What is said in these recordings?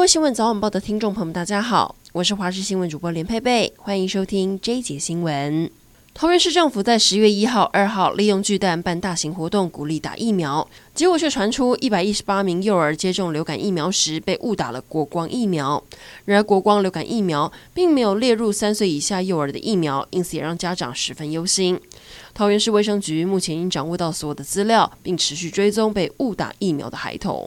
各位新闻早晚报的听众朋友们，大家好，我是华视新闻主播连佩佩，欢迎收听这一节新闻。桃园市政府在十月一号、二号利用巨蛋办大型活动，鼓励打疫苗，结果却传出一百一十八名幼儿接种流感疫苗时被误打了国光疫苗。然而，国光流感疫苗并没有列入三岁以下幼儿的疫苗，因此也让家长十分忧心。桃园市卫生局目前已经掌握到所有的资料，并持续追踪被误打疫苗的孩童。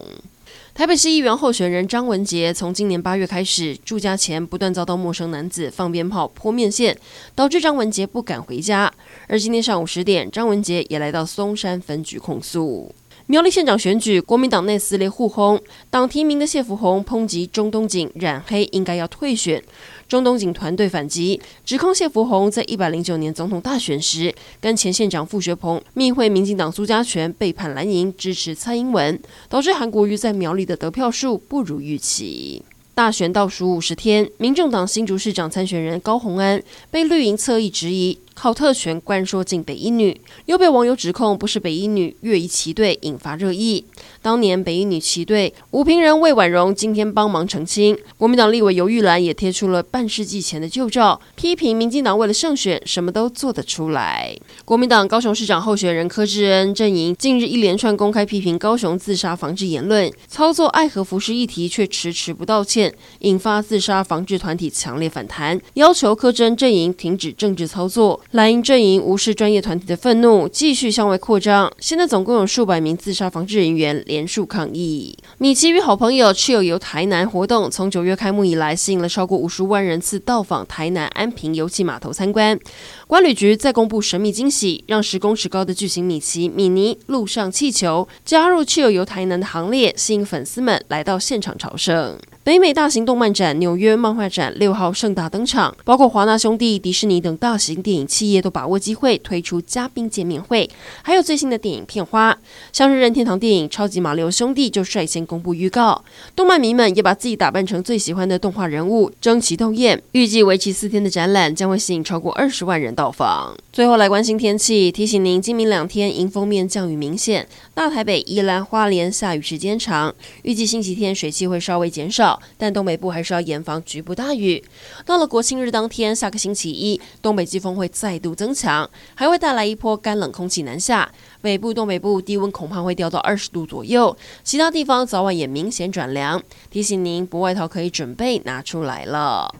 台北市议员候选人张文杰从今年八月开始，住家前不断遭到陌生男子放鞭炮、泼面线，导致张文杰不敢回家。而今天上午十点，张文杰也来到松山分局控诉。苗栗县长选举，国民党内撕裂互轰，党提名的谢福洪抨击中东锦染黑，应该要退选。中东锦团队反击，指控谢福洪在一百零九年总统大选时，跟前县长傅学鹏密会民进党苏家全，背叛蓝营，支持蔡英文，导致韩国瑜在苗栗的得票数不如预期。大选倒数五十天，民众党新竹市长参选人高虹安被绿营侧翼质疑。靠特权关说进北一女，又被网友指控不是北一女越仪旗队，引发热议。当年北一女旗队吴平人、魏婉容今天帮忙澄清。国民党立委游玉兰也贴出了半世纪前的旧照，批评民进党为了胜选什么都做得出来。国民党高雄市长候选人柯志恩阵营近日一连串公开批评高雄自杀防治言论，操作爱核浮尸议题却迟迟不道歉，引发自杀防治团体强烈反弹，要求柯志恩阵营停止政治操作。蓝营阵营无视专业团体的愤怒，继续向外扩张。现在总共有数百名自杀防治人员连署抗议。米奇与好朋友气球游台南活动从九月开幕以来，吸引了超过五十万人次到访台南安平油气码头参观。关旅局再公布神秘惊喜，让十公尺高的巨型米奇米妮陆上气球加入气球游台南的行列，吸引粉丝们来到现场朝圣。北美大型动漫展纽约漫画展六号盛大登场，包括华纳兄弟、迪士尼等大型电影企业都把握机会推出嘉宾见面会，还有最新的电影片花。像是任天堂电影《超级马里奥兄弟》就率先公布预告，动漫迷们也把自己打扮成最喜欢的动画人物，争奇斗艳。预计为期四天的展览将会吸引超过二十万人到访。最后来关心天气，提醒您今明两天迎风面降雨明显，大台北、宜兰花莲下雨时间长，预计星期天水汽会稍微减少但东北部还是要严防局部大雨。到了国庆日当天，下个星期一，东北季风会再度增强，还会带来一波干冷空气南下。北部、东北部低温恐怕会掉到二十度左右，其他地方早晚也明显转凉。提醒您，薄外套可以准备拿出来了。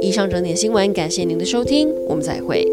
以上整点新闻，感谢您的收听，我们再会。